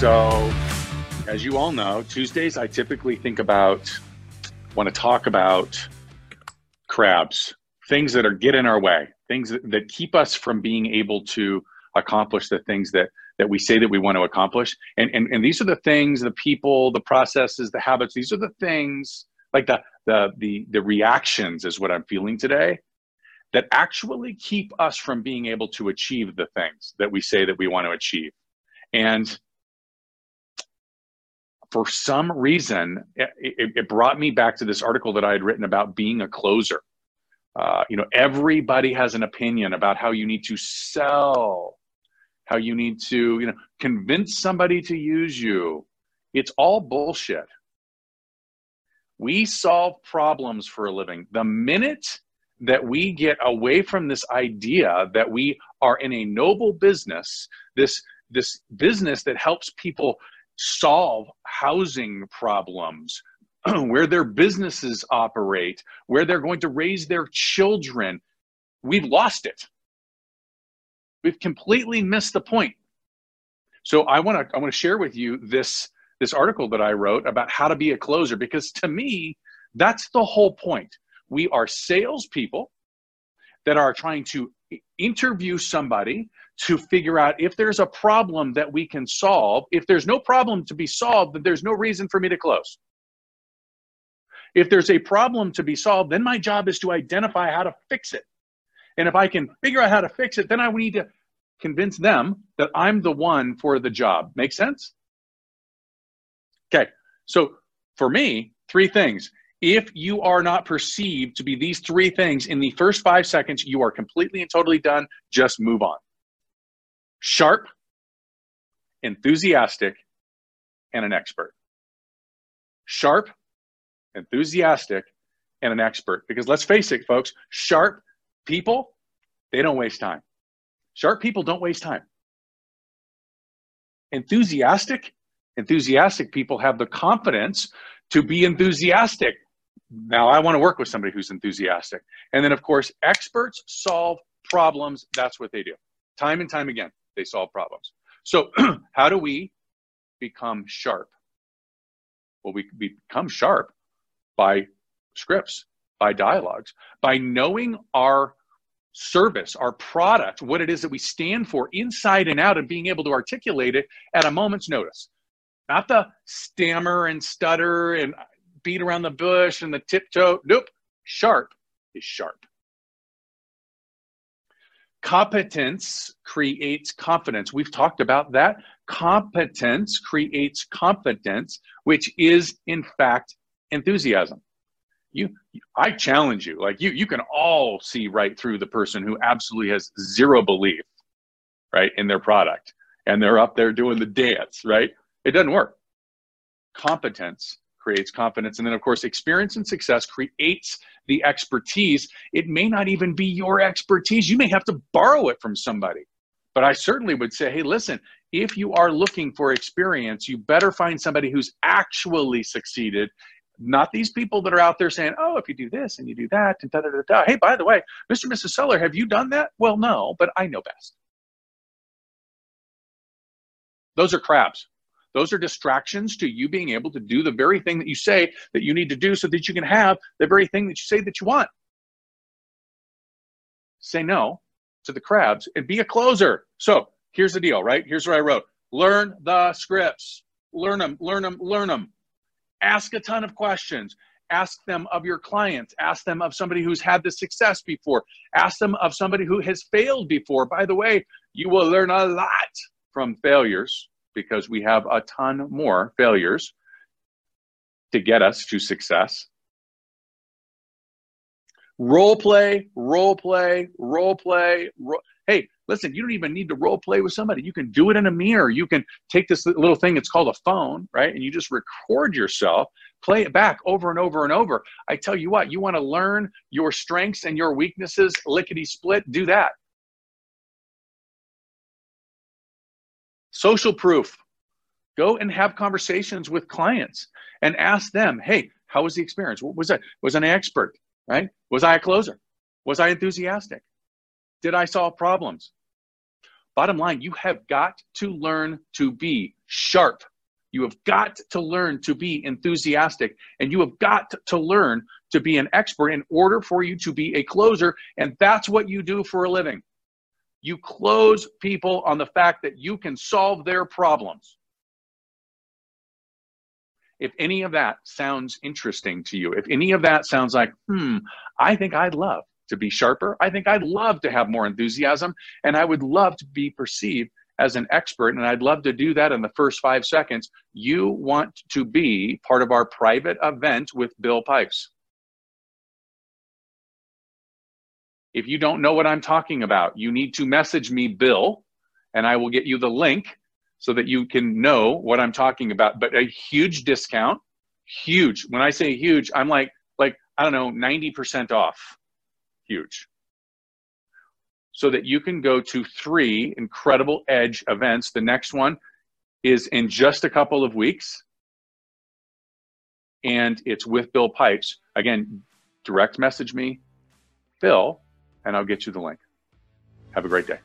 So, as you all know, Tuesdays I typically think about, want to talk about crabs, things that are get in our way, things that, that keep us from being able to accomplish the things that that we say that we want to accomplish. And, and and these are the things, the people, the processes, the habits. These are the things like the the the the reactions is what I'm feeling today that actually keep us from being able to achieve the things that we say that we want to achieve. And for some reason, it, it, brought me back to this article that I had written about being a closer. Uh, you know, everybody has an opinion about how you need to sell, how you need to, you know, convince somebody to use you. It's all bullshit. We solve problems for a living. The minute that we get away from this idea that we are in a noble business, this this business that helps people solve housing problems, where their businesses operate, where they're going to raise their children. We've lost it. We've completely missed the point. So I want to I want to share with you this this article that I wrote about how to be a closer because to me that's the whole point. We are salespeople that are trying to interview somebody to figure out if there's a problem that we can solve. If there's no problem to be solved, then there's no reason for me to close. If there's a problem to be solved, then my job is to identify how to fix it. And if I can figure out how to fix it, then I need to convince them that I'm the one for the job. Make sense? Okay, so for me, three things. If you are not perceived to be these three things in the first five seconds, you are completely and totally done. Just move on. Sharp, enthusiastic, and an expert. Sharp, enthusiastic, and an expert. Because let's face it, folks, sharp people, they don't waste time. Sharp people don't waste time. Enthusiastic, enthusiastic people have the confidence to be enthusiastic now I want to work with somebody who's enthusiastic. And then, of course, experts solve problems. That's what they do. Time and time again, they solve problems. So, how do we become sharp? Well, we become sharp by scripts, by dialogues, by knowing our service, our product, what it is that we stand for inside and out, and being able to articulate it at a moment's notice. Not the stammer and stutter and beat around the bush and the tiptoe. Nope. Sharp is sharp. Competence creates confidence. We've talked about that. Competence creates confidence, which is in fact enthusiasm. You, I challenge you. Like you, you can all see right through the person who absolutely has zero belief, right, in their product, and they're up there doing the dance. Right? It doesn't work. Competence creates confidence. And then, of course, experience and success creates the expertise. It may not even be your expertise. You may have to borrow it from somebody. But I certainly would say, hey, listen, if you are looking for experience, you better find somebody who's actually succeeded, not these people that are out there saying, oh, if you do this and you do that, and da da da da. Hey, by the way, Mr. and Mrs. Seller, have you done that? Well, no, but I know best. Those are crabs. Those are distractions to you being able to do the very thing that you say that you need to do so that you can have the very thing that you say that you want. Say no to the crabs and be a closer. So here's the deal, right? Here's what I wrote learn the scripts, learn them, learn them, learn them. Ask a ton of questions. Ask them of your clients. Ask them of somebody who's had the success before. Ask them of somebody who has failed before. By the way, you will learn a lot from failures because we have a ton more failures to get us to success. Role play, role play, role play. Ro- hey, listen, you don't even need to role play with somebody. You can do it in a mirror. You can take this little thing, it's called a phone, right? And you just record yourself, play it back over and over and over. I tell you what, you want to learn your strengths and your weaknesses, lickety split, do that. Social proof. Go and have conversations with clients and ask them, hey, how was the experience? What was I? Was an expert? Right? Was I a closer? Was I enthusiastic? Did I solve problems? Bottom line, you have got to learn to be sharp. You have got to learn to be enthusiastic and you have got to learn to be an expert in order for you to be a closer. And that's what you do for a living. You close people on the fact that you can solve their problems. If any of that sounds interesting to you, if any of that sounds like, hmm, I think I'd love to be sharper, I think I'd love to have more enthusiasm, and I would love to be perceived as an expert, and I'd love to do that in the first five seconds. You want to be part of our private event with Bill Pipes. If you don't know what I'm talking about, you need to message me, Bill, and I will get you the link so that you can know what I'm talking about. But a huge discount, huge. When I say huge, I'm like, like, I don't know, 90% off. Huge so that you can go to three incredible edge events. The next one is in just a couple of weeks, and it's with Bill Pipes. Again, direct message me, Bill, and I'll get you the link. Have a great day.